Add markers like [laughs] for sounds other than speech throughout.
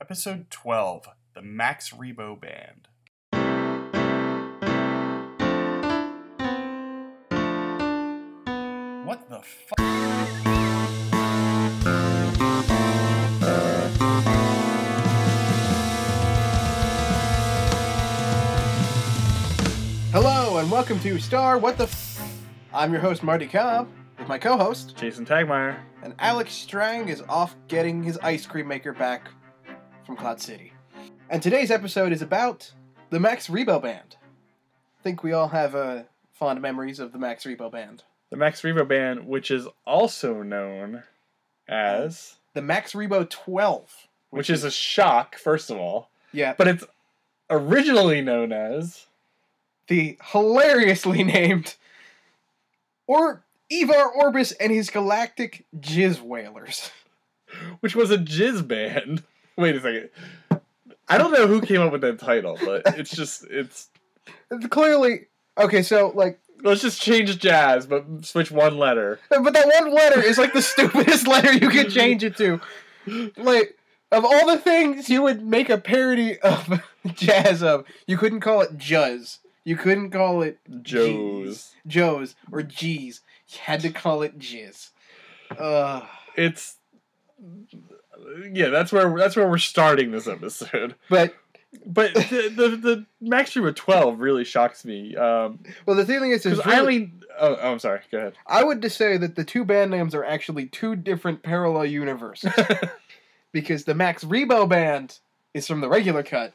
Episode 12 The Max Rebo Band. What the fuck? Hello and welcome to Star What the F. I'm your host Marty Cobb with my co-host, Jason Tagmeyer. and Alex Strang is off getting his ice cream maker back from Cloud City. And today's episode is about the Max Rebo Band. I think we all have uh, fond memories of the Max Rebo Band. The Max Rebo Band, which is also known as, The Max Rebo 12, which is a shock, first of all, yeah, but it's originally known as, the hilariously [laughs] named or Evar Orbus and his Galactic Jizz Whalers. which was a jizz band. Wait a second. I don't know who came up with that title, but it's just, it's, Clearly, okay, so like let's just change jazz, but switch one letter. But that one letter is like the stupidest [laughs] letter you could change it to. Like, of all the things you would make a parody of [laughs] jazz of, you couldn't call it Juzz. You couldn't call it Joe's. Joe's or G's. You had to call it Jizz. Uh, It's, yeah, that's where, that's where we're starting this episode. [laughs] but, But the, the, the Max Rebo 12 really shocks me. Um, well, the thing is, is Because I only. Oh, oh, I'm sorry. Go ahead. I would just say that the two band names are actually two different parallel universes. [laughs] because the Max Rebo band is from the regular cut,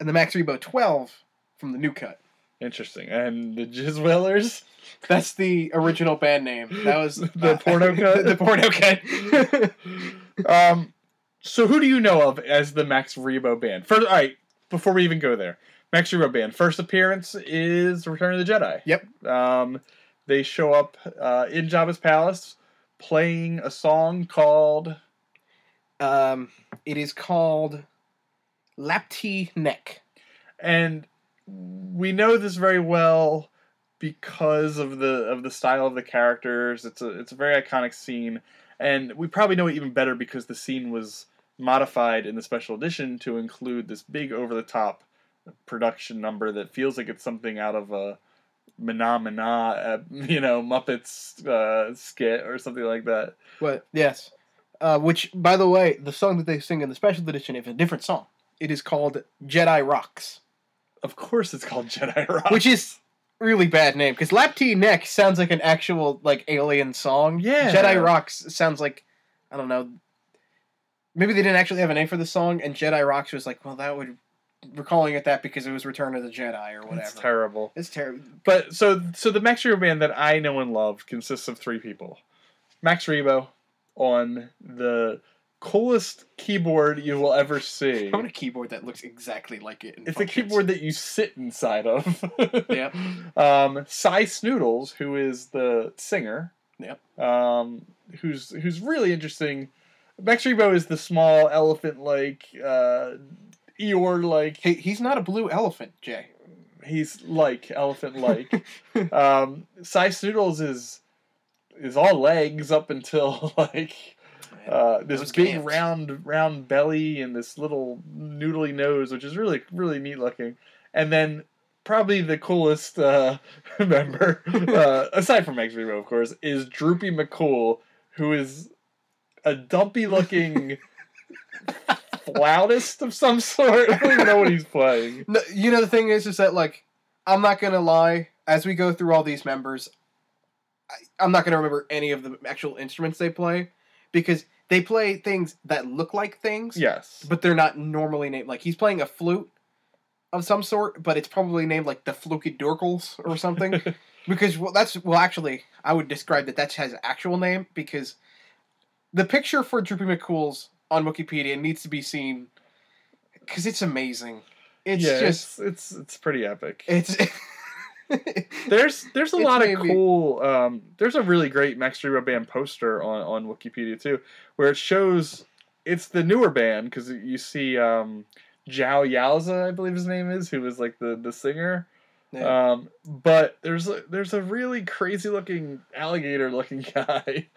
and the Max Rebo 12 from the new cut. Interesting. And the Jizz Whalers? [laughs] That's the original band name. That was [laughs] [laughs] The porno cut? the porno cut. um, so who do you know of as the Max Rebo band? First, all right. Before we even go there, Max Rebo band first appearance is Return of the Jedi. Yep. Um, they show up uh, in Jabba's palace playing a song called um, it is called Lapti Nek. and we know this very well because of the of the style of the characters. It's a it's a very iconic scene, and we probably know it even better because the scene was modified in the special edition to include this big over the top production number that feels like it's something out of a Mana uh, [laughs] you know, Muppets uh, skit or something like that. What? Yes. Uh, which, by the way, the song that they sing in the special edition is a different song. It is called Jedi Rocks, Of course, it's called Jedi Rock. which is really bad name because Lapti Nek sounds like an actual like alien song. Yeah. Jedi Rocks sounds like I don't know. Maybe they didn't actually have a name for the song, and Jedi Rocks was like, well, that would we're calling it that because it was Return of the Jedi or whatever. it's terrible. It's terrible. But so so the Max Rebo band that I know and love consists of three people. Max Rebo on the coolest keyboard you will ever see. I want a keyboard that looks exactly like it. It's a keyboard that you sit inside of. [laughs] Yep. Um, Sy Snootles, who is the singer. Yep. Um, who's who's really interesting. Max Rebo is the small elephant-like, uh, Eeyore-like. Hey, he's not a blue elephant, Jay. He's like elephant-like. [laughs] um, Sy Snootles is is all legs up until [laughs] like uh, this Those big cans. round round belly and this little noodly nose, which is really really neat looking. And then probably the coolest uh, [laughs] member, uh, [laughs] aside from Max Rebo, of course, is Droopy McCool, who is a dumpy looking [laughs] flautist of some sort. I don't even know what he's playing. No, you know the thing is, is that like I'm not gonna lie. As we go through all these members, I, I'm not gonna remember any of the actual instruments they play because they play things that look like things, Yes. but they're not normally named. Like he's playing a flute of some sort, but it's probably named like the Fluky Dorkles or something. [laughs] because well, that's well, actually, I would describe that that has an actual name because the picture for Droopy McCool's on Wikipedia needs to be seen because it's amazing. It's yeah, just it's, it's it's pretty epic. it's. [laughs] [laughs] There's there's a It's lot of cool. Um, there's a really great Max Rebo band poster on on Wikipedia too, where it shows it's the newer band because you see um, Joh Yowza, I believe his name is, who was like the the singer. Yeah. Um, but there's a, there's a really crazy looking alligator looking [laughs] guy.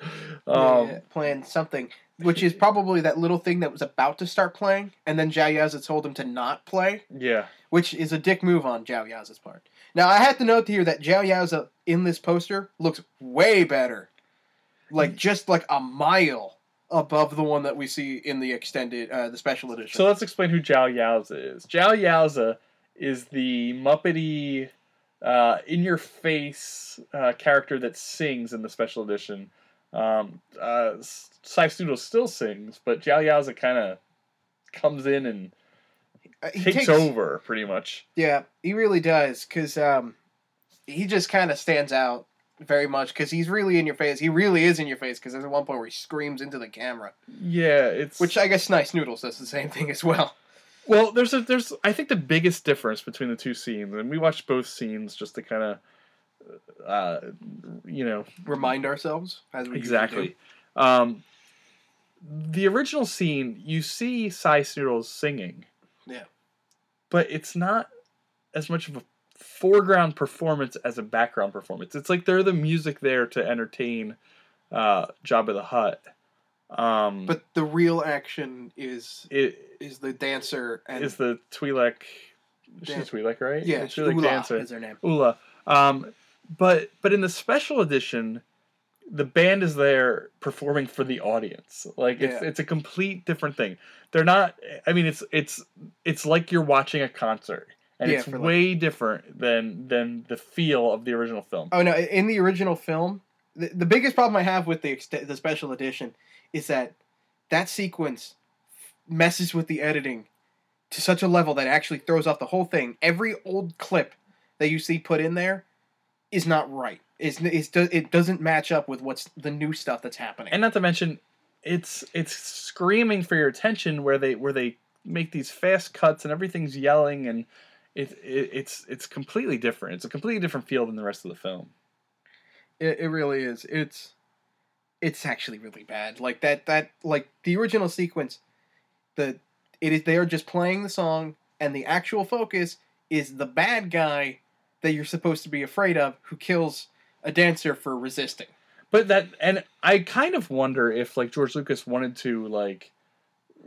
Um, Yeah, playing something, which is probably that little thing that was about to start playing, and then Joh Yowza told him to not play, yeah. which is a dick move on Joh Yowza's part. Now, I have to note here that Joh Yowza in this poster looks way better, like just like a mile above the one that we see in the extended, uh, the special edition. So let's explain who Joh Yowza is. Joh Yowza is the Muppety, uh, in your face uh, character that sings in the special edition. Um, uh, Cy Stoodle still sings, but Joh Yowza kind of comes in and Uh, he takes, over pretty much. Yeah, he really does, because um, he just kind of stands out very much because he's really in your face. He really is in your face because there's one point where he screams into the camera, Yeah, it's which I guess Nice Noodles does the same thing as well. Well, there's a there's I think the biggest difference between the two scenes, and we watched both scenes just to kind of, uh, you know, Remind ourselves as we exactly. Um, the original scene, you see Sy Snootles singing. Yeah. But it's not as much of a foreground performance as a background performance. It's like they're the music there to entertain uh, Jabba the Hutt. Um. But the real action is it is the dancer and is the Twi'lek. She's Dan- a Twi'lek, right? yeah, Twi'lek Oola dancer. is her name. Oola. Um, but but in the special edition, the band is there performing for the audience. Like it's Yeah. it's a complete different thing. They're not. I mean, it's it's it's like you're watching a concert, and Yeah, it's for like- way different than than the feel of the original film. Oh no! In the original film, the, the biggest problem I have with the the special edition is that that sequence messes with the editing to such a level that it actually throws off the whole thing. Every old clip that you see put in there is not right. It's it doesn't match up with what's the new stuff that's happening. and not to mention it's it's screaming for your attention where they where they make these fast cuts and everything's yelling and it, it it's it's completely different it's a completely different feel than the rest of the film It, it really is. It's it's actually really bad. Like that that like the original sequence, the it is they are just playing the song and the actual focus is the bad guy that you're supposed to be afraid of who kills a dancer for resisting. but that and i kind of wonder if like george lucas wanted to like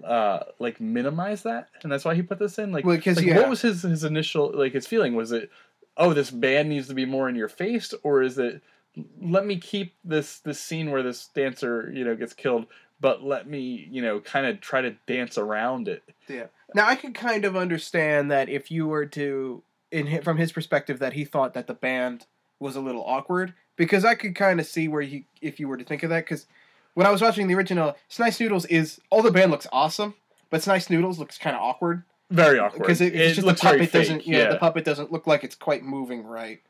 uh like minimize that and that's why he put this in like, Well, like yeah. what was his his initial like his feeling was it oh this band needs to be more in your face or is it let me keep this this scene where this dancer you know gets killed but let me you know kind of try to dance around it Yeah. Now I could kind of understand that if you were to in from his perspective that he thought that the band was a little awkward because I could kind of see where you if you were to think of that because when I was watching the original Snice Noodles is all the band looks awesome but Snice Noodles looks kind of awkward. Very awkward. Because it, it's just looks the very puppet fake, doesn't yeah, the puppet doesn't look like it's quite moving right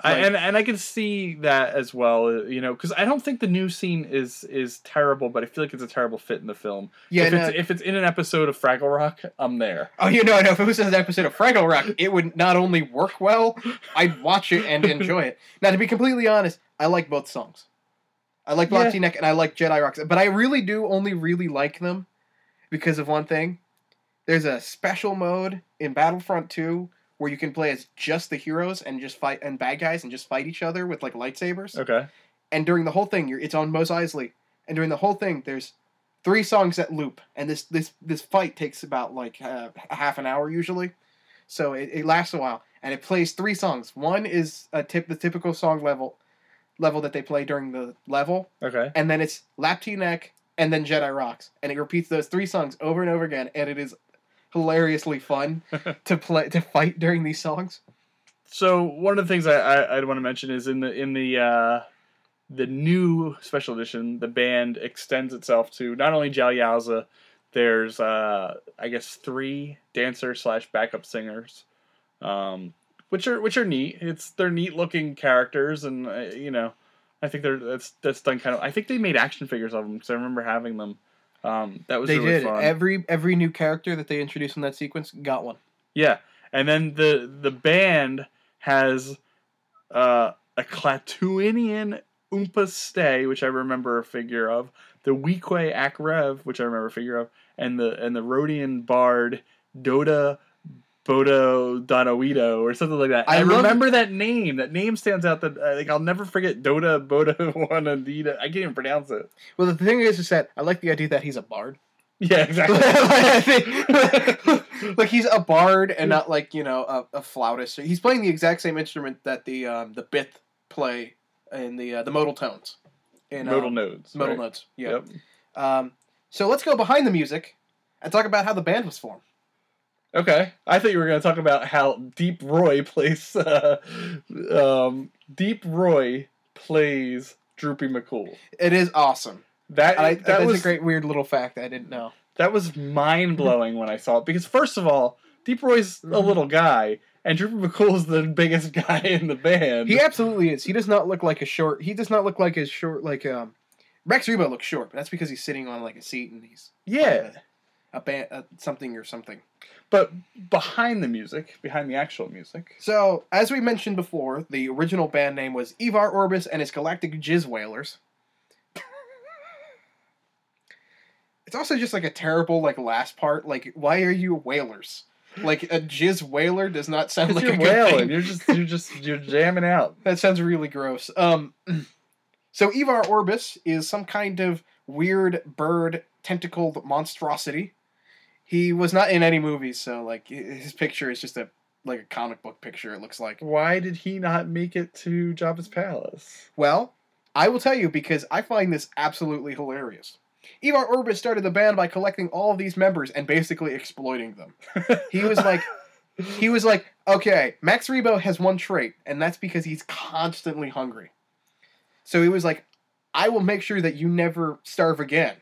I, and and I can see that as well, uh, you know, because I don't think the new scene is is terrible, but I feel like it's a terrible fit in the film. yeah if no, it's if it's in an episode of Fraggle Rock, I'm there. oh you know no if it was in an episode of Fraggle Rock it would not only work well I'd watch it and [laughs] enjoy it now to be completely honest I like both songs I like Black Yeah. Neck and I like Jedi Rocks but I really do only really like them because of one thing there's a special mode in Battlefront 2 where you can play as just the heroes and just fight and bad guys and just fight each other with like lightsabers. Okay. and during the whole thing you're it's on Mos Eisley. And during the whole thing there's three songs that loop. And this this this fight takes about like uh, a half an hour usually. So it, it lasts a while. And it plays three songs. One is a tip the typical song level level that they play during the level. Okay. and then it's lap T neck and then Jedi Rocks. And it repeats those three songs over and over again. And it is hilariously fun [laughs] to play to fight during these songs So one of the things I, I I'd want to mention is in the in the uh, the new special edition, the band extends itself to not only Joh Yowza. There's uh, I guess three dancer slash backup singers, um, which are which are neat. It's they're neat looking characters, and uh, you know, I think they're that's that's done kind of. I think they made action figures of them because I remember having them. Um, that was they really did. fun. every every new character that they introduced in that sequence got one. Yeah, and then the the band has uh, a Klatooinian Oompa Stay, which I remember a figure of, the Weequay Akrev, which I remember a figure of, and the and the Rodian Bard Doda Bodo Donoito or something like that. I I, remember that name. That name stands out. That uh, like I'll never forget. Doda Bodo [laughs] Wanadita. I can't even pronounce it. Well, the thing is, is that I like the idea that he's a bard. [laughs] Yeah, exactly. [laughs] Like, like he's a bard and not like you know a, a flautist. He's playing the exact same instrument that the um, the Bith play in the uh, the modal tones. In, Modal um, nodes. modal right? notes. Yeah. Yep. Um, so let's go behind the music and talk about how the band was formed. Okay, I thought you were going to talk about how Deep Roy plays. [laughs] Uh, um, Deep Roy plays Droopy McCool. It is awesome. That I, that that's was a great weird little fact I didn't know. that was mind blowing when I saw it because first of all, Deep Roy's a Mhm. little guy, and Droopy McCool's the biggest [laughs] guy in the band. He absolutely is. He does not look like a short. He does not look like a short like um. Rex Rebo looks short, but that's because he's sitting on like a seat and he's yeah, a band uh, something or something. but behind the music, behind the actual music, So, as we mentioned before, the original band name was Evar Orbus and his Galactic Jizz Whalers. [laughs] it's also just like a terrible like last part. Like, why are you whalers? Like a jizz whaler does not sound like you're a thing. You're just you're just you're jamming out. [laughs] That sounds really gross. Um, [clears throat] so Evar Orbus is some kind of weird bird tentacled monstrosity. He was not in any movies, so like his picture is just a like a comic book picture. It looks like. Why did he not make it to Jabba's palace? Well, I will tell you because I find this absolutely hilarious. Evar Orbus started the band by collecting all of these members and basically exploiting them. He was like, [laughs] he was like, okay, Max Rebo has one trait, and that's because he's constantly hungry. So he was like, I will make sure that you never starve again.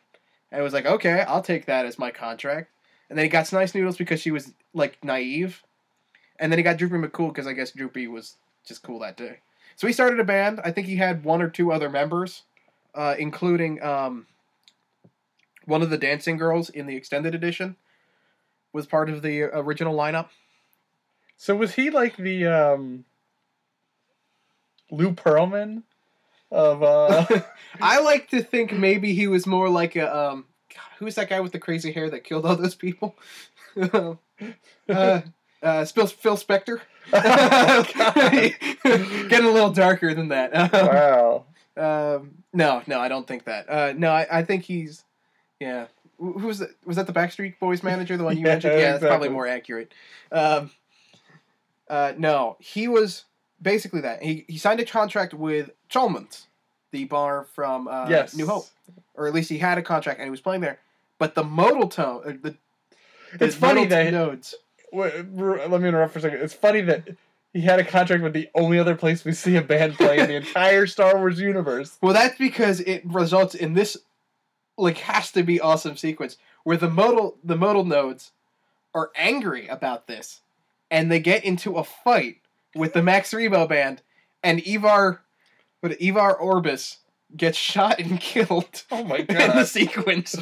And I was like, okay, I'll take that as my contract. And then he got Snice Noodles because she was like naive. And then he got Droopy McCool because I guess Droopy was just cool that day. So he started a band. I think he had one or two other members, uh, including um, one of the dancing girls in the extended edition was part of the original lineup. So was he like the um Lou Pearlman of uh [laughs] I like to think maybe he was more like a um, God, who's that guy with the crazy hair that killed all those people? [laughs] uh, uh, Phil, Phil Spector. [laughs] [laughs] Getting a little darker than that. Wow. Um, no, no, I don't think that. Uh, no, I, I think he's, yeah. Who was that? Was that the Backstreet Boys manager, the one you Yeah, mentioned? Yeah, that's probably more accurate. Um, uh, no, he was basically that. He he signed a contract with Chalmun's, the bar from uh, yes. New Hope, or at least he had a contract and he was playing there. But the modal tone, or the, the It's funny that- nodes. Wait, let me interrupt for a second. It's funny that he had a contract with the only other place we see a band play in the [laughs] entire Star Wars universe. Well, that's because it results in this, like, has to be awesome sequence where the modal the modal nodes are angry about this, and they get into a fight with the Max Rebo band, and Evar, what Evar Orbus gets shot and [laughs] killed Oh my god! in the sequence.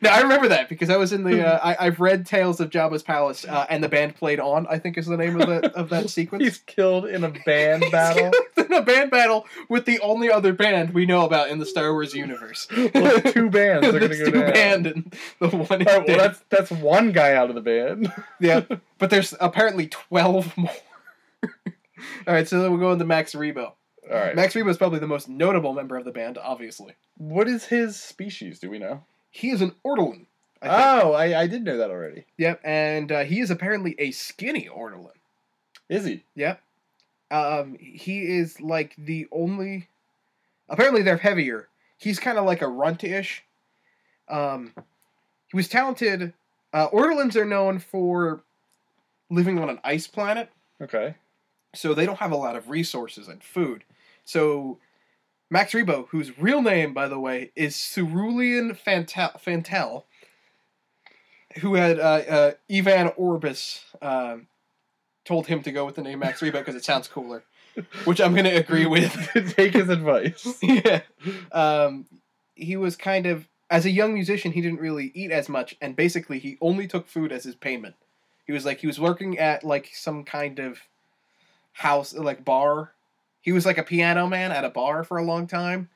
now I remember that because I was in the [laughs] uh, I, I've read Tales of Jabba's Palace, uh, and the band played on. I think is the name of the of that [laughs] sequence. He's killed in a band battle. in a band battle with the only other band we know about in the Star Wars universe. Well, two bands are gonna go two down. band and the one. right, well, dead. that's that's one guy out of the band. yeah, but there's apparently twelve more. All right, so then we'll go into Max Rebo. All right. Max Rebo is probably the most notable member of the band, obviously. What is his species? Do we know? He is an Ortolan. I. Oh, I, I did know that already. Yep, and uh, he is apparently a skinny Ortolan. Is he? Yep. Um, he is like the only. Apparently, they're heavier. He's kind of like a runt-ish. Um, he was talented. Uh, Ortolans are known for living on an ice planet, Okay. so they don't have a lot of resources and food. So, Max Rebo, whose real name, by the way, is Siiruulian Phantele, Phantele who had uh, uh, Ivan Orbis um, told him to go with the name Max Rebo because it sounds cooler, which I'm going to agree [laughs] with. Take his advice. [laughs] yeah. Um, he was kind of, as a young musician, he didn't really eat as much, and basically, he only took food as his payment. He was like, he was working at like some kind of house, like bar. He was like a piano man at a bar for a long time,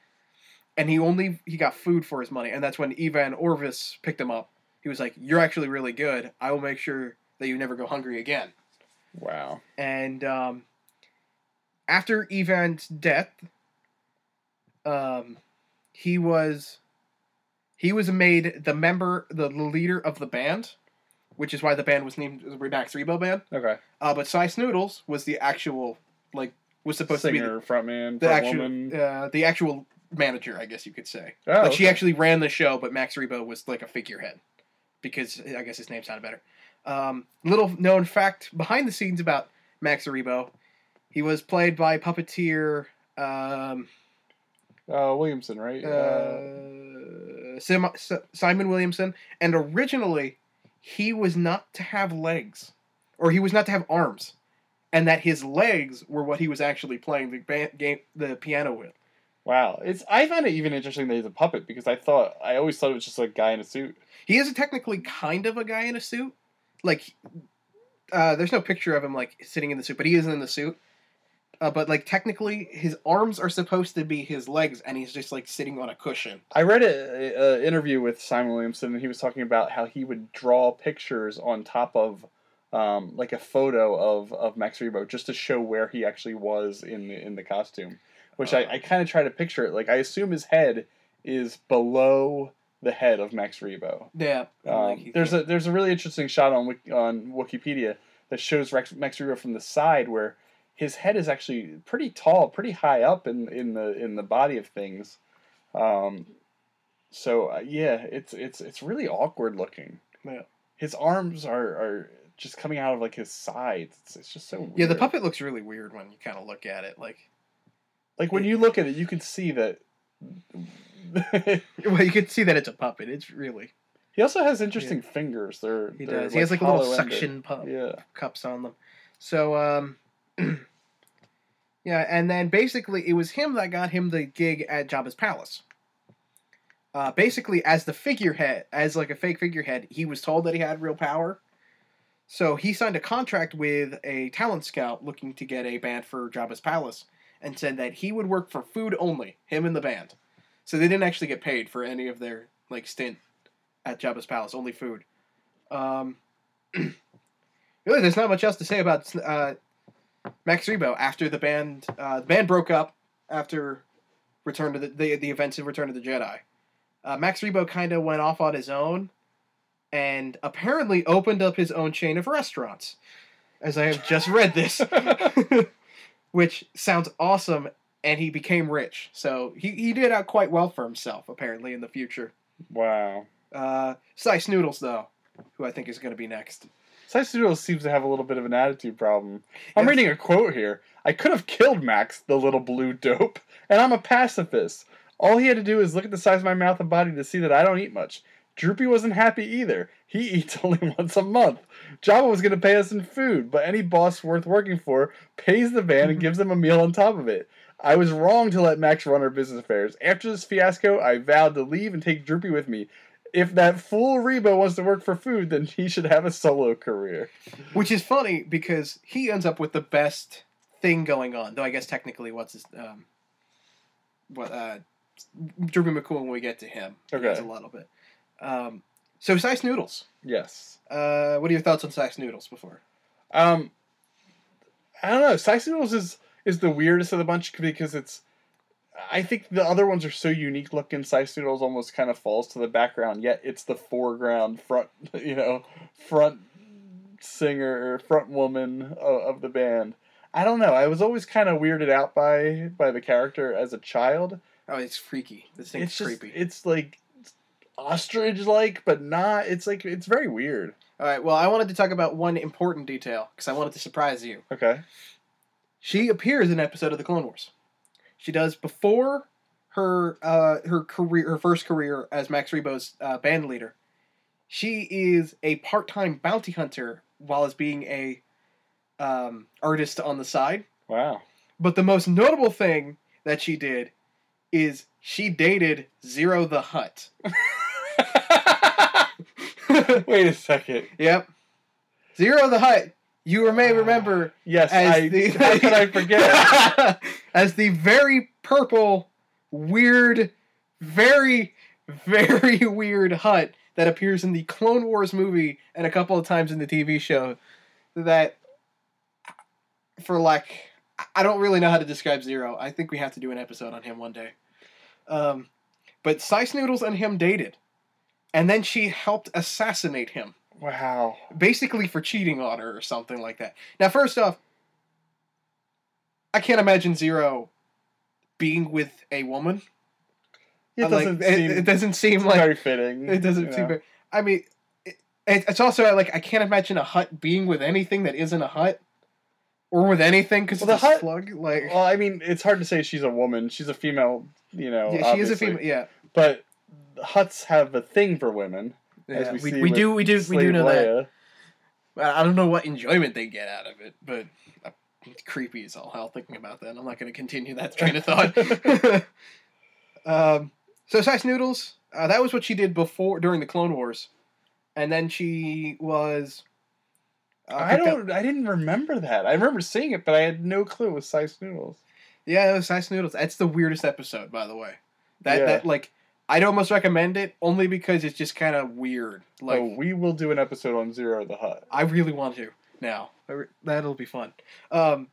and he only he got food for his money, and that's when Ivan Orvis picked him up. He was like, "You're actually really good. I will make sure that you never go hungry again. Wow. And um, after Ivan's death, um, he was he was made the member, the leader of the band, which is why the band was named the Max Rebo Band. Okay. Uh, but Sy Snootles was the actual like was supposed to be the, frontman, the front actual woman. uh, the actual manager, I guess you could say. Oh, like she actually ran the show, but Max Rebo was like a figurehead because I guess his name sounded better. Um, little known fact behind the scenes about Max Rebo, he was played by puppeteer um, Uh, Williamson, right? uh, Sim- S- Simon Williamson, and originally he was not to have legs, or he was not to have arms, and that his legs were what he was actually playing the ba- game the piano with. wow. It's I find it even interesting that he's a puppet because I thought I always thought it was just a guy in a suit. He is technically kind of a guy in a suit. Like, uh, there's no picture of him like sitting in the suit, but he is in the suit. Uh, but like technically, his arms are supposed to be his legs, and he's just like sitting on a cushion. I read an interview with Simon Williamson, and he was talking about how he would draw pictures on top of, um, like a photo of, of Max Rebo just to show where he actually was in the in the costume, which I, I kind of try to picture it. Like I assume his head is below the head of Max Rebo. Yeah. Um, there's a there's a really interesting shot on on Wikipedia that shows Rex, Max Rebo from the side where his head is actually pretty tall, pretty high up in in the in the body of things. Um, so uh, yeah, it's it's it's really awkward looking. Yeah. His arms are are just coming out of like his sides. It's, it's just so weird. Yeah, the puppet looks really weird when you kind of look at it. Like, Like when you look at it, you can see that. [laughs] well, you can see that it's a puppet. It's really he also has interesting fingers. They're he they're, does. he has like a little suction pu- Yeah. cups on them. So, um, [clears throat] yeah, and then basically it was him that got him the gig at Jabba's palace. Uh, basically, as the figurehead, as like a fake figurehead, he was told that he had real power. So he signed a contract with a talent scout looking to get a band for Jabba's palace, and said that he would work for food only, him and the band. So they didn't actually get paid for any of their like stint at Jabba's palace, only food. Um, [clears throat] really, there's not much else to say about uh, Max Rebo after the band. Uh, the band broke up after Return to the the, the events of Return of the Jedi. Uh, Max Rebo kind of went off on his own, and apparently opened up his own chain of restaurants. As I have just read this, [laughs] which sounds awesome, and he became rich. So he, he did out quite well for himself, apparently, in the future. Wow. Uh, Sy Snootles, though, who I think is going to be next. Sisudal seems to have a little bit of an attitude problem. I'm Yes. reading a quote here. I could have killed Max, the little blue dope, and I'm a pacifist. All he had to do is look at the size of my mouth and body to see that I don't eat much. Droopy wasn't happy either. He [laughs] eats only once a month. Jabba was going to pay us in food, but any boss worth working for pays the van and gives them a meal on top of it. I was wrong to let Max run our business affairs. After this fiasco, I vowed to leave and take Droopy with me. If that fool Rebo wants to work for food, then he should have a solo career. Which is funny because he ends up with the best thing going on. Though I guess technically, what's his um, what uh, Droopy McCool when we get to him. Okay. a little bit. Um, so Sy Snootles. Yes. Uh, what are your thoughts on Sy Snootles before? Um, I don't know. Sy Snootles is is the weirdest of the bunch because it's. I think the other ones are so unique looking. Sy Snootles almost kind of falls to the background, yet it's the foreground front. [laughs] You know, front singer front woman of, of the band. I don't know. I was always kind of weirded out by by the character as a child. Oh, it's freaky. This thing's it's just creepy. it's like ostrich like, but not. It's like it's very weird. All right. Well, I wanted to talk about one important detail because I wanted to surprise you. Okay. She appears in an episode of the Clone Wars. She does before her uh, her career, her first career as Max Rebo's uh, band leader. She is a part time bounty hunter while as being a um, artist on the side. Wow. But the most notable thing that she did is she dated Ziro the Hutt. [laughs] [laughs] Wait a second. yep, Ziro the Hutt. You may remember Yes, as I. the [laughs] how could I forget? [laughs] as the very purple, weird, very, very weird Hutt that appears in the Clone Wars movie and a couple of times in the TV show. That, for like, I don't really know how to describe Zero. I think we have to do an episode on him one day. Um, but Sy Snootles and him dated, and then she helped assassinate him Wow. basically for cheating on her or something like that. Now, first off, I can't imagine Ziro being with a woman. It doesn't it, seem it doesn't seem like very fitting. it doesn't seem. know. Very, I mean, it, it- it's also like I can't imagine a hut being with anything that isn't a hut, or with anything because Well, the hut- slug. Like, Well, I mean, it's hard to say she's a woman. She's a female, you know. yeah, she is a female. Yeah, But huts have a thing for women. yeah. we we, we do we do we do know that. Leia. I I don't know what enjoyment they get out of it, but uh, creepy as all hell thinking about that. I'm not going to continue that train of thought. [laughs] um, so Sy Snootles, uh, that was what she did before during the Clone Wars, and then she was. Uh, I don't. I didn't remember that. I remember seeing it, but I had no clue it was Sy Snootles. Yeah, it was Sy Snootles. That's the weirdest episode, by the way. That Yeah. that like. I'd almost recommend it only because it's just kind of weird. Like oh, we will do an episode on Ziro the Hutt. I really want to now. Re- That'll be fun. Um,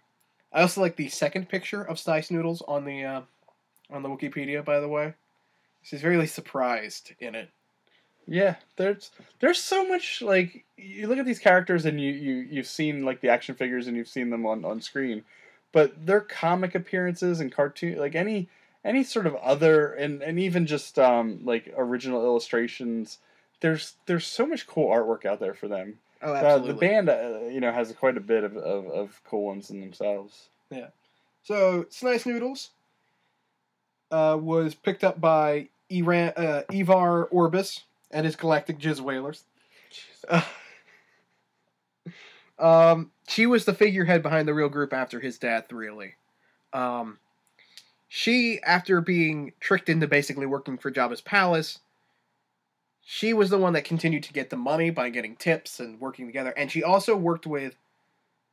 I also like the second picture of Stice Noodles on the uh, on the Wikipedia. By the way, she's very surprised in it. Yeah, there's there's so much like you look at these characters and you you you've seen like the action figures and you've seen them on on screen, but their comic appearances and cartoon like any any sort of other and and even just um like original illustrations. There's there's so much cool artwork out there for them. Oh, Uh, the band uh, you know has quite a bit of, of, of cool ones in themselves. Yeah. So Snice Noodles uh, was picked up by Iran, uh, Ivar Orbis and his Galactic Jizz Whalers. [laughs] um, she was the figurehead behind the real group after his death, really. Um, she, after being tricked into basically working for Jabba's palace, she was the one that continued to get the money by getting tips and working together. And she also worked with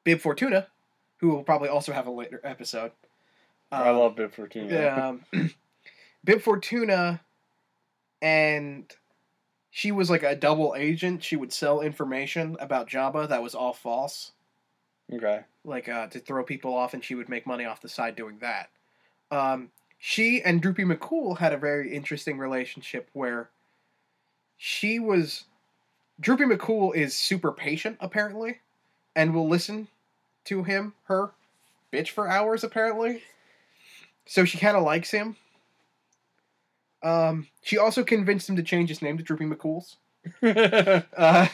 Bib Fortuna, who will probably also have a later episode. I Um, love Bib Fortuna. yeah, um, [clears throat] Bib Fortuna, and she was like a double agent. She would sell information about Jabba that was all false, Okay. like uh, to throw people off, and she would make money off the side doing that. Um, she and Droopy McCool had a very interesting relationship where she was. Droopy McCool is super patient, apparently, and will listen to him, her, bitch for hours, apparently. So she kind of likes him. Um, she also convinced him to change his name to Droopy McCool's. [laughs] Uh,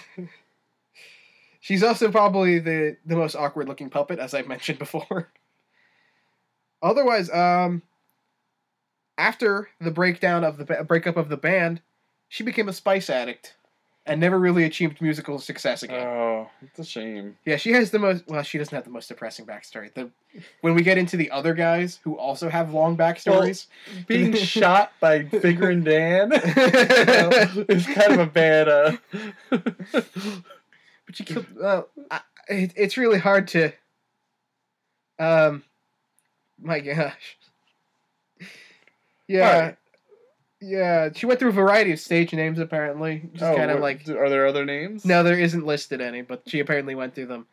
she's also probably the the most awkward looking puppet, as I've mentioned before. Otherwise, um, after the breakdown of the ba- breakup of the band, she became a spice addict and never really achieved musical success again. oh, it's a shame. Yeah, she has the most. Well, she doesn't have the most depressing backstory. The when we get into the other guys who also have long backstories, Being [laughs] shot by Figrin D'an [laughs] is kind of a bad. Uh... but you killed. Well, I, it, it's really hard to. Um, my gosh. Yeah, Alright. yeah. She went through a variety of stage names apparently. Just oh, kind of like Are there other names? no, there isn't listed any, but she apparently went through them.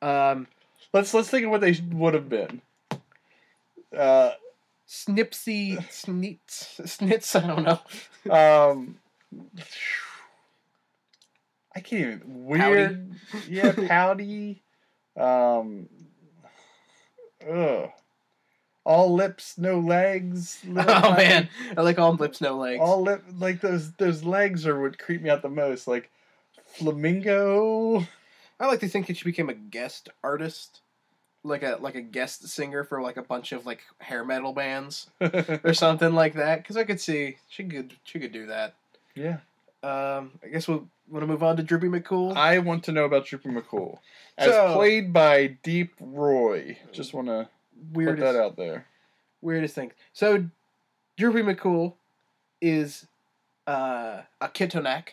Um, Let's let's think of what they would have been. Uh, Snipsy Snits Snits. I don't know. um, I can't even weird. Yeah, pouty. Um, ugh. All lips, no legs. [laughs] oh tiny- man, I like all lips, no legs. all lip like those those legs are what creep me out the most. Like flamingo. I like to think that she became a guest artist, like a like a guest singer for like a bunch of like hair metal bands [laughs] or something like that. Because I could see she could she could do that. yeah. Um, I guess we'll want to move on to Droopy McCool. I want to know about Trooper McCool. As So- played by Deep Roy. Just want to put weirdest that out there. weirdest thing. So, Droopy McCool is uh, a Kitonak.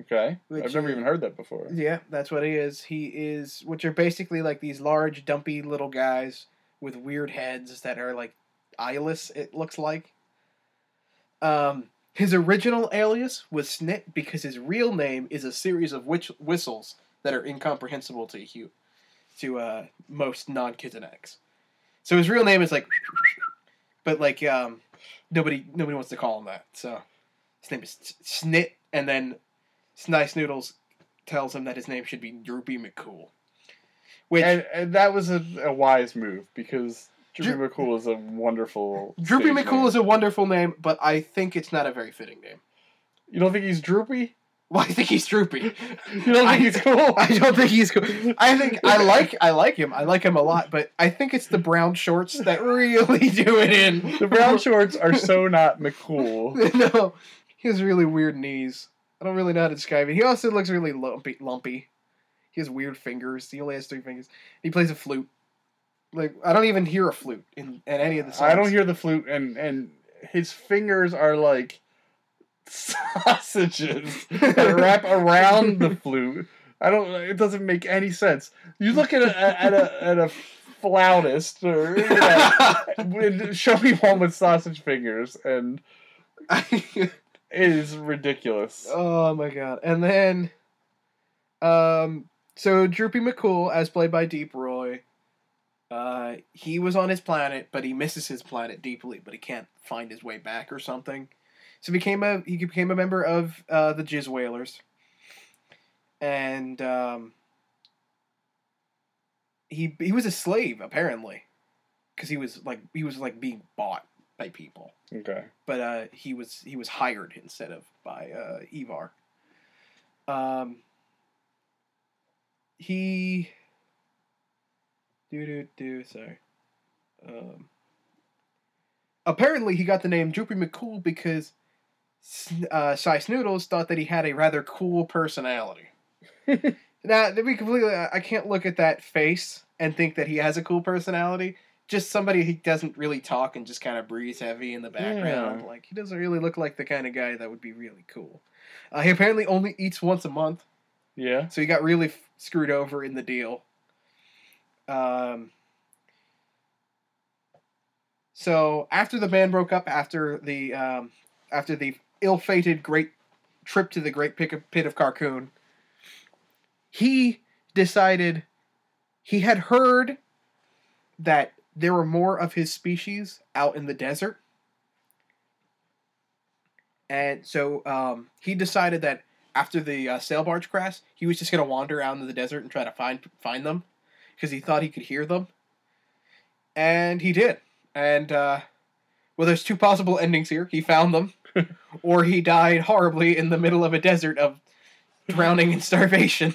Okay. I've never is- even heard that before. Yeah, that's what he is. He is, which are basically like these large, dumpy little guys with weird heads that are like eyeless. It looks like. Um, His original alias was Snit because his real name is a series of witch- whistles that are incomprehensible to you, to uh, most non-Kitonaks. So his real name is like, but like um, nobody nobody wants to call him that. So his name is Snit, and then Snice Noodles tells him that his name should be Droopy McCool. Which and, and that was a, a wise move because Droopy Dro- McCool is a wonderful. Droopy McCool name. is a wonderful name, but I think it's not a very fitting name. You don't think he's droopy? Well, I think he's droopy. [laughs] You don't think he's cool? [laughs] I don't think he's cool. I think I [laughs] like I like him. I like him a lot, but I think it's the brown shorts that really do it in. the brown shorts are so not McCool. no, he has really weird knees. I don't really know how to describe it. He also looks really lumpy. Lumpy. He has weird fingers. He only has three fingers. He plays a flute. Like I don't even hear a flute in, in any of the songs. I don't hear the flute, and and his fingers are like sausages that wrap around the [laughs] flute. I don't. It doesn't make any sense. You look at a at a at a flautist or you know, show me one with sausage fingers, and [laughs] it is ridiculous. oh my god! And then, um, so Droopy McCool, as played by Deep Roy, uh, he was on his planet, but he misses his planet deeply, but he can't find his way back or something. So he became a he became a member of uh, the Jizz Whalers, and um, he he was a slave apparently, because he was like he was like being bought by people Okay. but uh, he was he was hired instead of by uh, Evar. Um, he do do do sorry. Um, apparently, he got the name Droopy McCool because uh, Sy Snootles thought that he had a rather cool personality. [laughs] now, to be completely, I can't look at that face and think that he has a cool personality just somebody who doesn't really talk and just kind of breathes heavy in the background. Yeah. Like he doesn't really look like the kind of guy that would be really cool. Uh, he apparently only eats once a month, Yeah. so he got really f- screwed over in the deal. Um. So after the band broke up, after the um, after the ill-fated great trip to the Great Pit of Carkoon, he decided he had heard that there were more of his species out in the desert. And so um, he decided that after the uh, sail barge crash, he was just going to wander out into the desert and try to find find them because he thought he could hear them. And he did. And uh, well, there's two possible endings here. He found them, or he died horribly in the middle of a desert of drowning and starvation.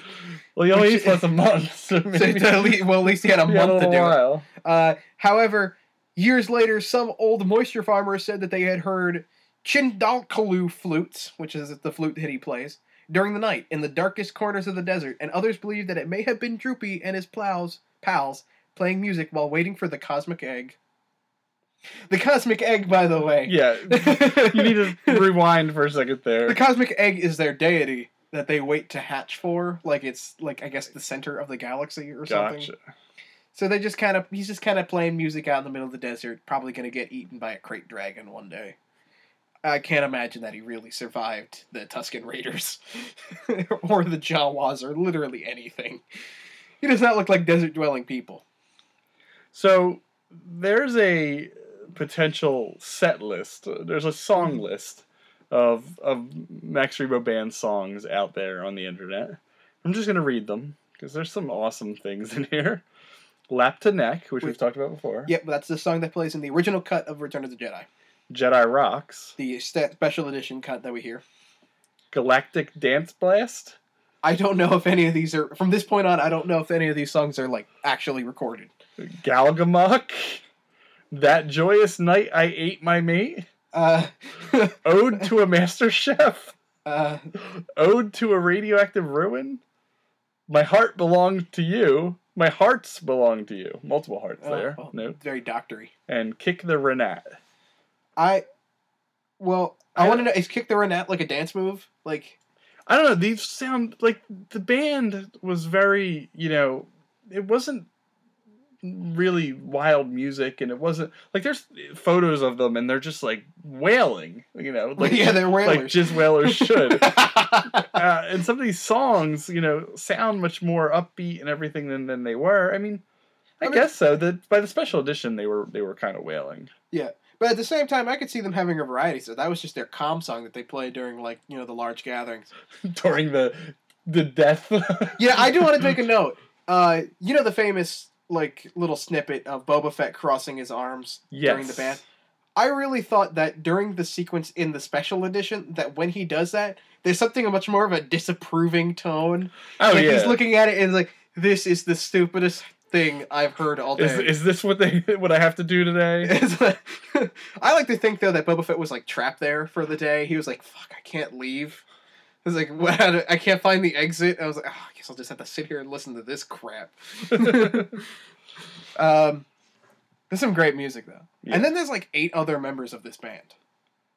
Well, he only Which- once a month, [laughs] so So maybe at least, well, at least he had a [laughs] month to little do it. Uh, however, years later, some old moisture farmers said that they had heard Chidinkalu flutes, which is the flute that he plays, during the night in the darkest corners of the desert, and others believe that it may have been Droopy and his plows, pals playing music while waiting for the cosmic egg. The cosmic egg, by the way. Yeah, you need to [laughs] rewind for a second there. The cosmic egg is their deity that they wait to hatch for, like it's like I guess the center of the galaxy or something. So they just kind of he's just kind of playing music out in the middle of the desert, probably going to get eaten by a krayt dragon one day. I can't imagine that he really survived the Tusken Raiders [laughs] or the Jawas or literally anything. He does not look like desert dwelling people. So there's a potential set list. There's a song hmm. list of of Max Rebo band songs out there on the internet. I'm just gonna read them because there's some awesome things in here. Lap to Neck, which we've talked about before. Yep, that's the song that plays in the original cut of Return of the Jedi, Jedi Rocks. the special edition cut that we hear. Galactic Dance Blast. I don't know if any of these are from this point on. I don't know if any of these songs are like actually recorded. Galgamok. That joyous night I ate my mate. Uh, [laughs] Ode to a Master Chef. uh, Ode to a radioactive ruin. My heart belonged to you. My hearts belong to you. Multiple hearts Oh, there. oh. No. very doctory. And kick the Renat. I, well, I, I- want to know is kick the Renat like a dance move? Like, I don't know. These sound like the band was very, you know, it wasn't really wild music, and it wasn't like there's photos of them, and they're just like wailing, you know, like yeah, they're like just wailers should. [laughs] uh, and some of these songs, you know, sound much more upbeat and everything than, than they were. I mean, I, I mean- guess so. That by the special edition, they were they were kind of wailing yeah but at the same time, I could see them having a variety. So that was just their calm song that they played during like you know the large gatherings. [laughs] during the the death. Yeah, I do want to [laughs] take a note. Uh, you know the famous like little snippet of Boba Fett crossing his arms during the band. I really thought that during the sequence in the special edition, that when he does that, there's something much more of a disapproving tone. Oh like yeah. he's looking at it and like, this is the stupidest thing I've heard all day. is, is this what they [laughs] what I have to do today? [laughs] [laughs] I like to think though that Boba Fett was like trapped there for the day. He was like, "Fuck, I can't leave." I was like, "What? I can't find the exit." I was like, oh, "I guess I'll just have to sit here and listen to this crap." [laughs] um, there's some great music though, Yeah. and then there's like eight other members of this band.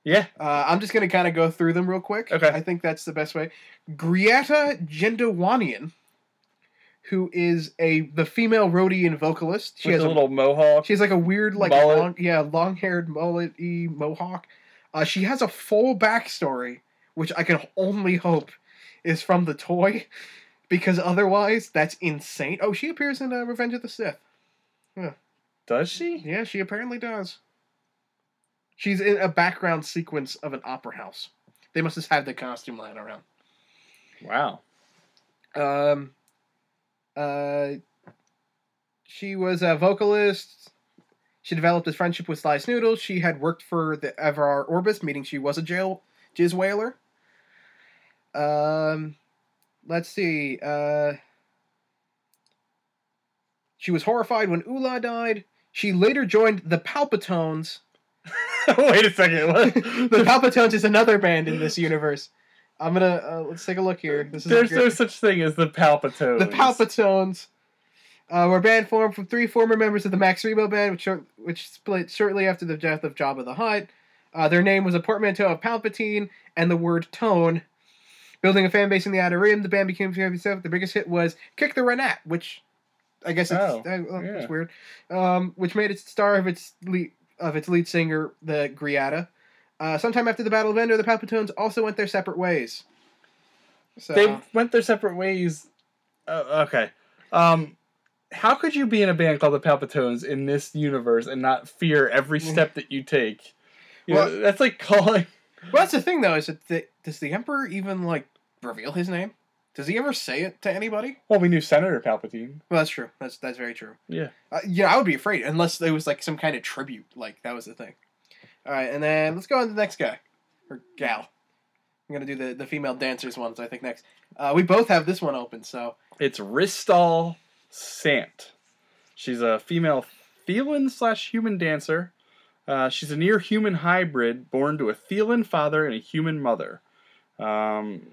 yeah. Uh, I'm just gonna kind of go through them real quick. Okay. I think that's the best way. Greeata Jendowanian, who is a the female Rodian vocalist. She With has a little mohawk. she has like a weird, like Mullet. long, yeah, long haired mullet-y mohawk. Uh, she has a full backstory, which I can only hope is from the toy, because otherwise that's insane. Oh, she appears in uh, Revenge of the Sith. Does she? Yeah, she apparently does. She's in a background sequence of an opera house. They must have had the costume lying around. Wow. Um, uh, she was a vocalist. She developed a friendship with Sy Snootles. She had worked for the Evar Orbus, meaning she was a jail jizz whaler. Um, let's see. Uh, she was horrified when Oola died. She later joined the Palpatones. [laughs] Wait a second. [laughs] The Palpatones is another band in this universe. I'm gonna uh, let's take a look here. This is There's no such thing as the Palpatones. the Palpatones uh, were a band formed from three former members of the Max Rebo band, which, which split shortly after the death of Jabba the Hutt. Uh, their name was a portmanteau of Palpatine and the word tone. Building a fan base in the Outer Rim, the band became famous. The biggest hit was "Kick the Renat," which I guess it's, Oh, uh, well, it's weird. Um, which made it star of its lead, of its lead singer, the Greeata. Uh, sometime after the Battle of Endor, the Palpitones also went their separate ways. So, They went their separate ways. Oh, okay. Um, how could you be in a band called the Palpitones in this universe and not fear every step that you take? You know, Well- that's like [laughs] calling. Well, that's the thing, though, is that the, does the Emperor even like reveal his name? Does he ever say it to anybody? Well, we knew Senator Palpatine. Well, that's true. That's that's very true. Yeah. Uh, yeah, I would be afraid unless there was like some kind of tribute. Like that was the thing. All right, and then let's go on to the next guy or gal. I'm gonna do the the female dancers ones. I think next. Uh, we both have this one open, so It's Rystáll Sant. She's a female Theelin slash human dancer. Uh, she's a near human hybrid born to a Theelin father and a human mother. Um,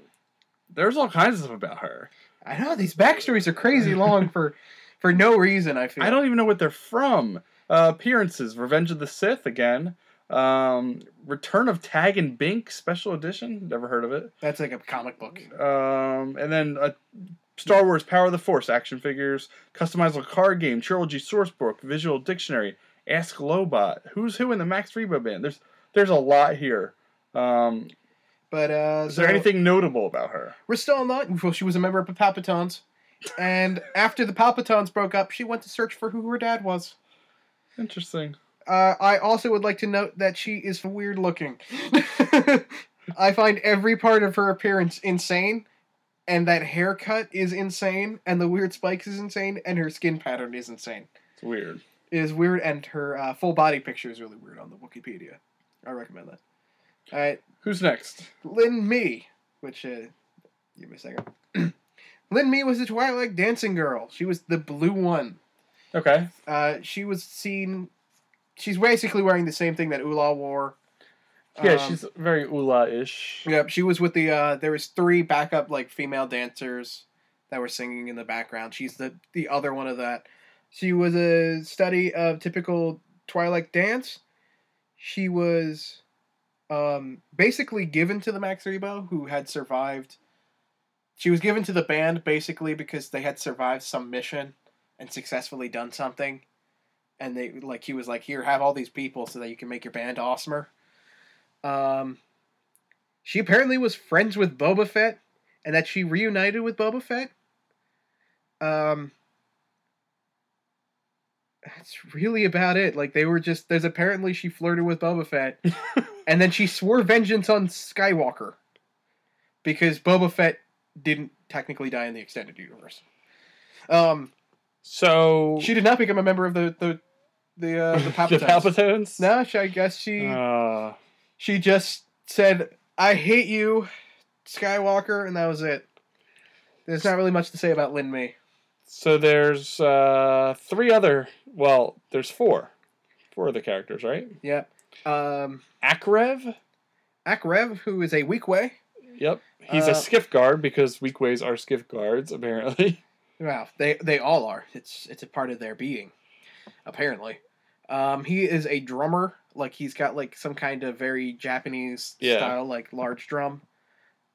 there's all kinds of stuff about her. I know these backstories are crazy [laughs] long for for no reason. I feel. I don't even know what they're from. Uh, appearances: Revenge of the Sith again. Um, Return of Tag and Bink special edition. Never heard of it. That's like a comic book. Um, and then a Star Wars Power of the Force action figures, customizable card game, trilogy source book, visual dictionary, Ask Lobot, Who's Who in the Max Rebo band. There's there's a lot here. Um, But uh, is there anything notable about her? We're still not. Well, she was a member of the Palpitones, and after the Palpitones broke up, she went to search for who her dad was. Interesting. Uh, I also would like to note that she is weird looking. [laughs] I find every part of her appearance insane, and that haircut is insane, and the weird spikes is insane, and her skin pattern is insane. It's weird. Is weird, and her uh, full body picture is really weird on the Wikipedia. I recommend that. All right, Who's next? Lyn Me, which uh, give me a second. [clears throat] Lyn Me was the Twi'lek dancing girl. She was the blue one. Okay. Uh, she was seen. She's basically wearing the same thing that Oola wore. Yeah, Um, she's very Oola-ish. Yep, she was with the. Uh, there was three backup like female dancers that were singing in the background. She's the the other one of that. She was a study of typical Twi'lek dance. She was um, basically given to the Max Rebo, who had survived. She was given to the band basically because they had survived some mission, and successfully done something, and they like he was like, "Here, have all these people so that you can make your band awesomer." Um, she apparently was friends with Boba Fett, and that she reunited with Boba Fett. Um, that's really about it. Like they were just there's apparently she flirted with Boba Fett, [laughs] and then she swore vengeance on Skywalker because Boba Fett didn't technically die in the extended universe. Um, So she did not become a member of the the the uh, the [laughs] the Palpatones. Palpatones. No, she, I guess she Uh, she just said, "I hate you, Skywalker," and that was it. There's not really much to say about Lyn Me. So there's uh, three other. Well, there's four. Four of the characters, right? Yep. Um, Akrev. Akrev, who is a Weequay. Yep. He's Uh, a skiff guard because Weequays are skiff guards, apparently. [laughs] Wow, they they all are. It's it's a part of their being, apparently. Um, he is a drummer. Like he's got like some kind of very Japanese Yeah. style, like large drum.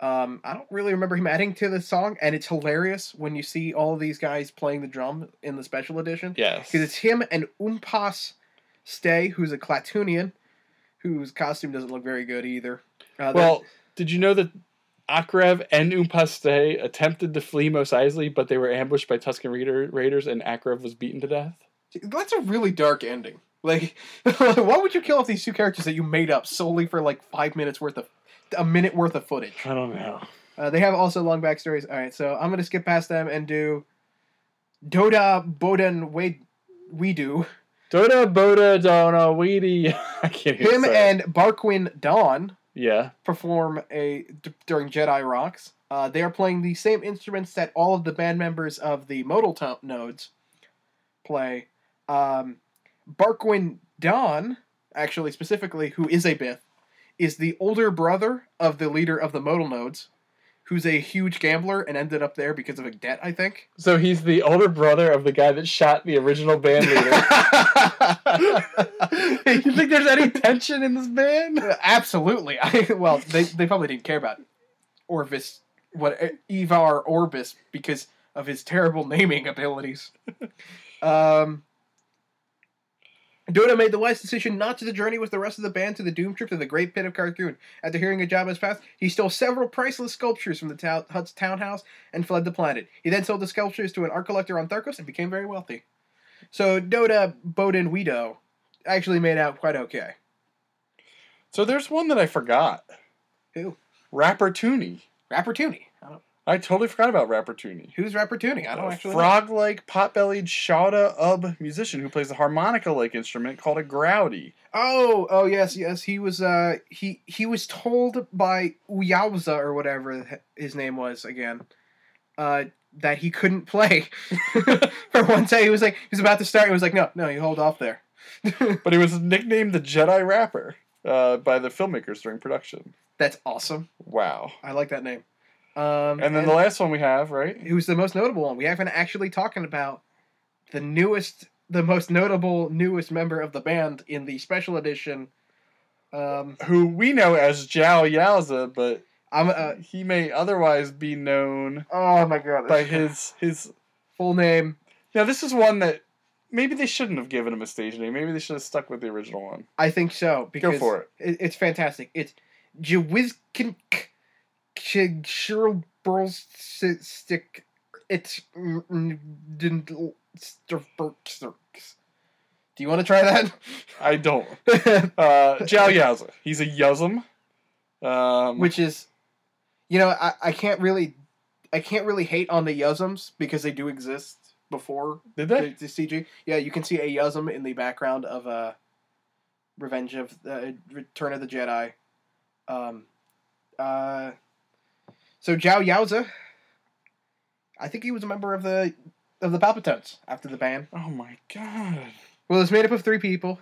Um, I don't really remember him adding to the song, and it's hilarious when you see all of these guys playing the drum in the special edition Yes. because it's him and Umpas Stay, who's a Klatooinian, whose costume doesn't look very good either. Uh, Well, did you know that Akrev and Umpass-stay attempted to flee Mos Eisley, but they were ambushed by Tusken Raider, Raiders, and Akrev was beaten to death? That's a really dark ending. Like, [laughs] why would you kill off these two characters that you made up solely for like five minutes worth of, a minute worth of footage? I don't know. Uh, they have also long backstories. All right, so I'm gonna skip past them and do Doda Boden Wade do Doda Boda Dona Weedy. [laughs] I can't Him and Barquin D'an Yeah. perform a d- during Jedi Rocks. Uh, they are playing the same instruments that all of the band members of the modal to- nodes play. Um, Barquin D'an, actually specifically, who is a Bith, is the older brother of the leader of the modal nodes, who's a huge gambler and ended up there because of a debt, I think. So he's the older brother of the guy that shot the original band leader. [laughs] [laughs] you think there's any tension in this band? Absolutely. [laughs] I well, they they probably didn't care about Orvis, what Evar Orbus because of his terrible naming abilities. um, Doda made the wise decision not to journey with the rest of the band to the Doom Trip to the Great Pit of Carkoon. After hearing of Jabba's past, he stole several priceless sculptures from the town, Hutt's townhouse and fled the planet. He then sold the sculptures to an art collector on Tharkos and became very wealthy. So Dota Bowden Weedo actually made out quite okay. So there's one that I forgot. Who? Rappertunie. Rapper Tooney. I totally forgot about Rappertunie. who's Rappertunie? I don't A actually know. frog-like, pot-bellied Shawda Ubb musician who plays a harmonica-like instrument called a growdi. Oh, oh yes, yes. He was uh he he was told by Uyauza or whatever his name was again, uh that he couldn't play. [laughs] For one day he was like he was about to start, he was like, No, no, you hold off there. [laughs] But he was nicknamed the Jedi Rapper uh, by the filmmakers during production. That's awesome. Wow. I like that name. Um And then the last one we have, right? who's the most notable one? We haven't actually talking about the newest the most notable newest member of the band in the special edition. Um Who we know as Joh Yowza, but I'm uh, he may otherwise be known oh my god. by his his. [laughs] full name. Now this is one that maybe they shouldn't have given him a stage name. Maybe they should have stuck with the original one. I think so because Go for it. it- it's fantastic. It's Jawizkin stick. It's Do you want to try that? I don't. [laughs] Uh, Joh Yowza. He's a Yuzzum. Um, Which is, you know, I, I can't really, I can't really hate on the Yuzzums because they do exist before did the, they? the CG. Yeah, you can see a Yuzzum in the background of uh, Revenge of uh, Return of the Jedi. Um, uh, so Joh Yowza, I think he was a member of the of the Palpatones after the ban. Oh my god. Well, it's made up of three people.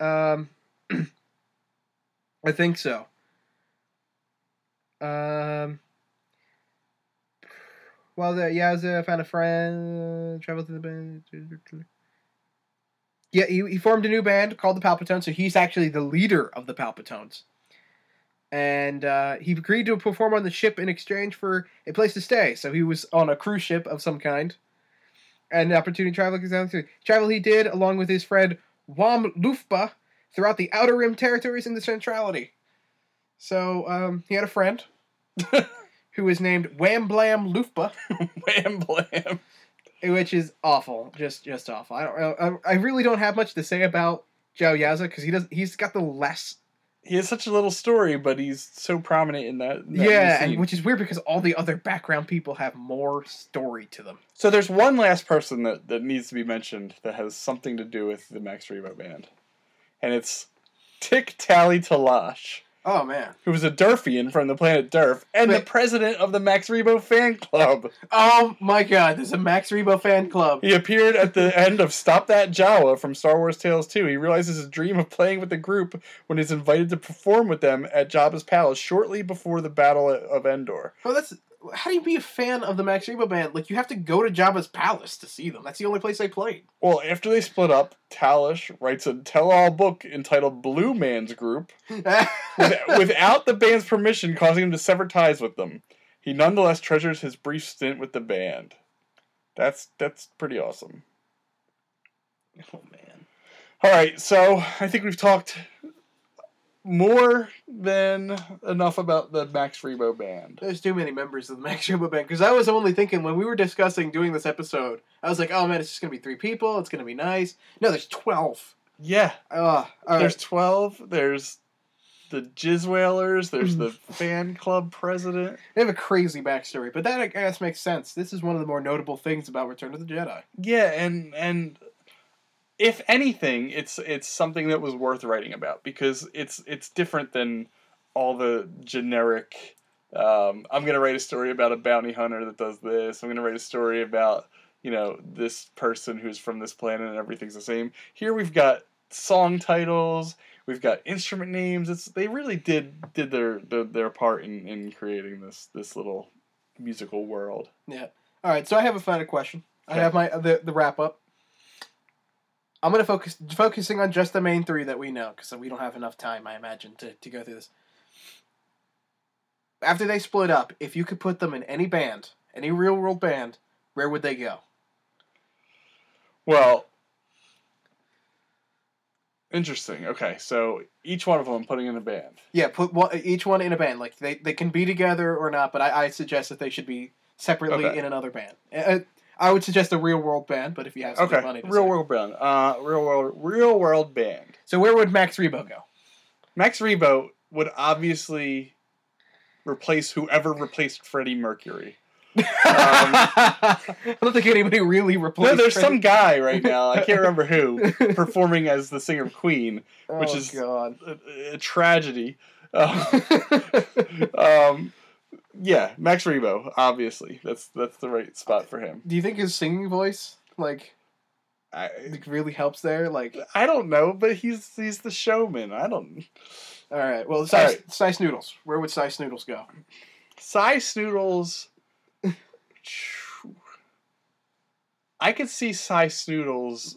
Um, [clears throat] I think so. Um, well, the Yowza found a friend, traveled to the band. Yeah, he, he formed a new band called the Palpatones, so he's actually the leader of the Palpatones. And uh, he agreed to perform on the ship in exchange for a place to stay. So he was on a cruise ship of some kind. and opportunity travel. Travel he did along with his friend Wam Lufba throughout the Outer Rim territories in the Centrality. So um, he had a friend [laughs] who was named Wham Blam Lufba, [laughs] Wham blam. which is awful, just just awful. I don't, I, I really don't have much to say about Joh Yowza because he does he's got the less He has such a little story, but he's so prominent in that. in that yeah, and which is weird because all the other background people have more story to them. So there's one last person that, that needs to be mentioned that has something to do with the Max Rebo band. And it's Tick Tally Talash, Oh man. who was a Durfian from the planet Durf and the president of the Max Rebo fan club. Oh my god, there's a Max Rebo fan club. He appeared at the end of Stop That Jawa from Star Wars Tales 2. He realizes his dream of playing with the group when he's invited to perform with them at Jabba's palace shortly before the Battle of Endor. Well, that's how do you be a fan of the Max Rebo band? Like you have to go to Jabba's palace to see them. That's the only place they played. Well, after they split up, Talish writes a tell-all book entitled Blue Man's Group [laughs] with, without the band's permission, causing him to sever ties with them. He nonetheless treasures his brief stint with the band. That's that's pretty awesome. oh man. All right, so I think we've talked more than enough about the Max Rebo band. There's too many members of the Max Rebo band because I was only thinking when we were discussing doing this episode, I was like, oh man, it's just gonna be three people. It's gonna be nice. No, there's twelve. Yeah, Oh, all right. there's twelve. There's the Jizz Whalers. There's the [laughs] fan club president. They have a crazy backstory, but that I guess makes sense. This is one of the more notable things about Return of the Jedi. Yeah, and and if anything, it's it's something that was worth writing about because it's it's different than all the generic. Um, I'm gonna write a story about a bounty hunter that does this. I'm gonna write a story about you know this person who's from this planet and everything's the same. Here we've got song titles. We've got instrument names. It's they really did did their their, their part in, in creating this this little musical world. Yeah. All right, so I have a final question. I have my the, the wrap up. I'm gonna focus focusing on just the main three that we know because we don't have enough time, I imagine, to, to go through this. After they split up, if you could put them in any band, any real world band, where would they go? Well, interesting. Okay, so each one of them putting in a band. Yeah, put one, each one in a band. Like they, they can be together or not, but I, I suggest that they should be separately Okay. in another band. Uh, I would suggest a real world band, but if you have something Okay, funny to real say. world band. Uh, real world, real world band. So where would Max Rebo go? Max Rebo would obviously replace whoever replaced Freddie Mercury. [laughs] I don't think anybody really replaced. Um, No, there's Freddie- some guy right now. I can't remember who [laughs] performing as the singer of Queen. which oh, is- God. A, a tragedy. Uh, um, [laughs] yeah, Max Rebo. Obviously, that's that's the right spot for him. Do you think his singing voice like, I, like really helps there? Like, I don't know, but he's he's the showman. I don't. all right. Well, Sice, right. Sy Snootles. Where would Sy Snootles go? Sy Snootles. I could see Sy Snootles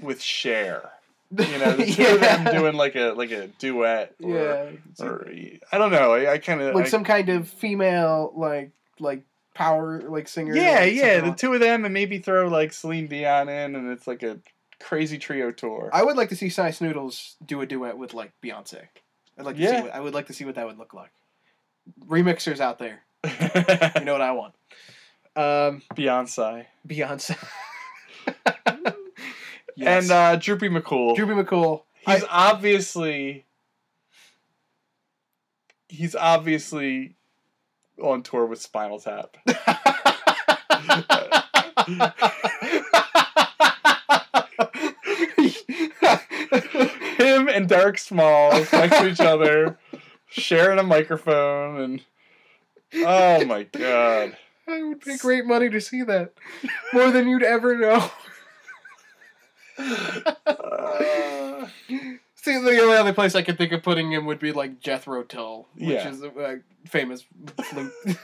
with Cher. You know, the [laughs] two of them doing like a like a duet. Or, yeah, Or I don't know. I, I kind of like some kind of female like like power like singer. Yeah, like, yeah, the two of them, and maybe throw like Celine Dion in, and it's like a crazy trio tour. I would like to see Sy Snootles do a duet with like Beyonce. I'd like to Yeah. see. What, I would like to see what that would look like. Remixers out there, you know [laughs] what I want. Um, Beyonce Beyonce. [laughs] and uh, Droopy McCool. Droopy McCool. he's obviously he's obviously on tour with Spinal Tap. [laughs] Him and Derek Smalls next to each other, sharing a microphone, and oh my god. I would pay great money to see that. More than you'd ever know. [laughs] Uh, See, the only other place I could think of putting him would be like Jethro Tull, which Yeah. is a uh, famous flute. [laughs]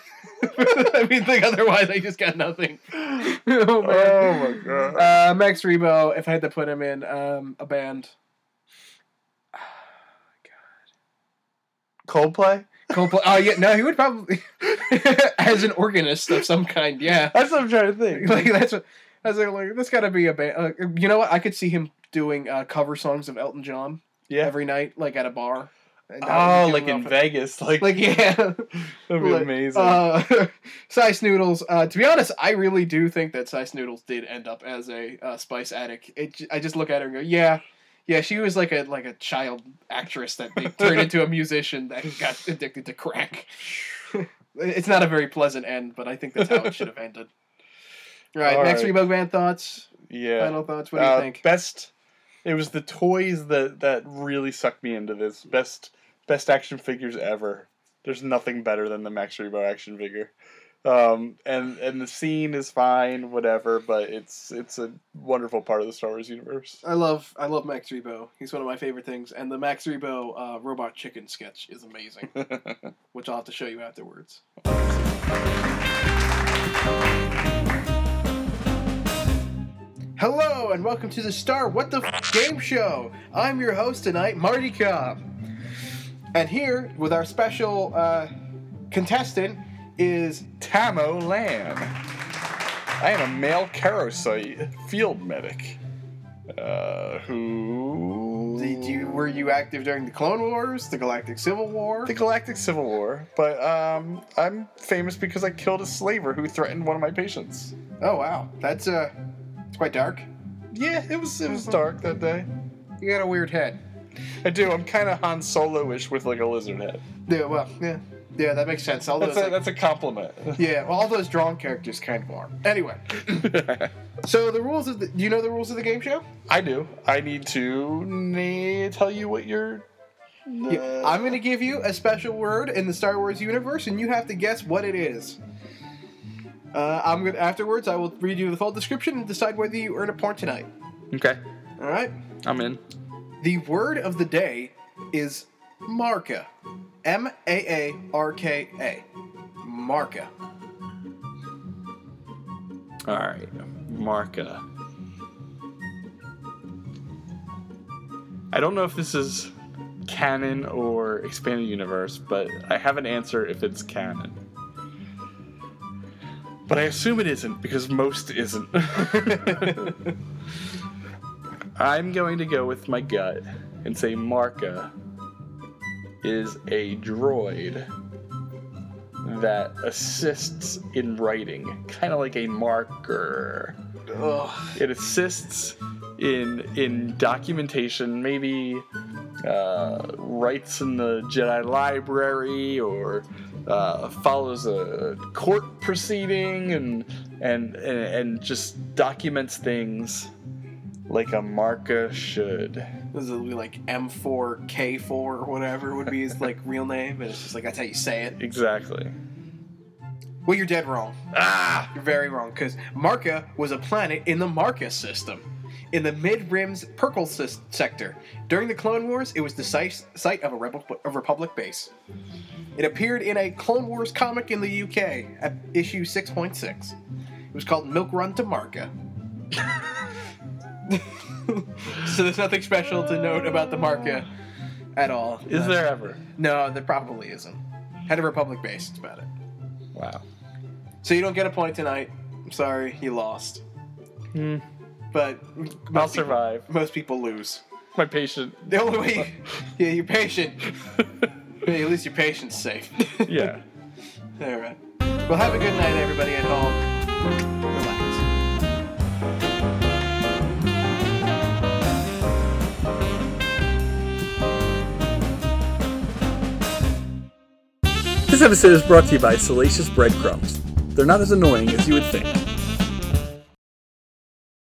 I mean, like otherwise, I just got nothing. oh, [laughs] oh my god. Uh, Max Rebo, if I had to put him in um, a band. [sighs] Coldplay? Coldplay. Oh yeah, no, he would probably as an organist of some kind. Yeah, That's what I'm trying to think. like that's what I was like. like that's got to be a band. Uh, you know what? I could see him doing uh, cover songs of Elton John yeah. every night, like at a bar. Oh, like in Vegas, like, Like yeah, [laughs] that'd be [laughs] like, amazing. Uh, [laughs] Sy Snootles. Uh, to be honest, I really do think that Sy Snootles did end up as a uh, spice addict. It, I just look at her and go, yeah, yeah. She was like a like a child actress that they turned into a musician that got addicted to crack. it's not a very pleasant end, but I think that's how it should have ended. All right, All next right. Rebo Band thoughts. yeah. Final thoughts. What do you Uh, think? Best. It was the toys that that really sucked me into this. Best best action figures ever. There's nothing better than the Max Rebo action figure. Um, and and the scene is fine, whatever, but it's it's a wonderful part of the Star Wars universe. I love I love Max Rebo. He's one of my favorite things, and the Max Rebo uh, robot chicken sketch is amazing, [laughs] which I'll have to show you afterwards. [laughs] Hello and welcome to the Star What the F- Game Show. I'm your host tonight, Marty Cobb, and here with our special uh, contestant is Tamo Lan. I am a male Karocyte field medic. Uh, who Did you were you active during the Clone Wars, the Galactic Civil War? the Galactic Civil War, but um, I'm famous because I killed a slaver who threatened one of my patients. Oh wow, that's uh, it's quite dark. Yeah, it was it was mm-hmm. dark that day. You got a weird head. I do. I'm kind of Han Solo-ish with like a lizard head. Yeah, well, yeah, yeah, that makes sense. All That's those, a, like- that's a compliment. [laughs] yeah, well, all those drawn characters kind of are. Anyway, [laughs] so the rules of the, do you know the rules of the game show? I do. I need to na- tell you what you're. Yeah, I'm going to give you a special word in the Star Wars universe, and you have to guess what it is. Uh, I'm gonna afterwards. I will read you the full description and decide whether you earn a point tonight. Okay, All right. I'm in. The word of the day is marca. M A A R K A. Marca. All right, Marca. I don't know if this is canon or expanded universe, but I have an answer if it's canon. But I assume it isn't because most isn't. [laughs] I'm going to go with my gut and say Marca is a droid that assists in writing, kind of like a marker. Ugh. It assists in in documentation, maybe uh, writes in the Jedi library or uh, follows a court proceeding and, and and and just documents things like a marca should. This is like M4, K4, or whatever would be his like real name, and it's just like that's how you say it. Exactly. Well, you're dead wrong. Ah! You're very wrong because Marca was a planet in the Marcus system, in the Mid Rim's Perkle sys- sector. During the Clone Wars, it was the site, site of a, Rebel, a Republic base. It appeared in a Clone Wars comic in the UK at issue 6.6. It was called Milk Run to Marca. [laughs] so there's nothing special to note about the Marca at all. Is there ever? No, there probably isn't. Had a Republic base, that's about it. Wow. So you don't get a point tonight. I'm sorry, you lost. Hmm. But I'll most survive. Most people lose. My patient. The only way, you, yeah, you're patient. [laughs] At least your patient's safe. yeah. [laughs] All right. Well, have a good night, everybody at home. Relax. This episode is brought to you by Salacious Breadcrumbs. They're not as annoying as you would think.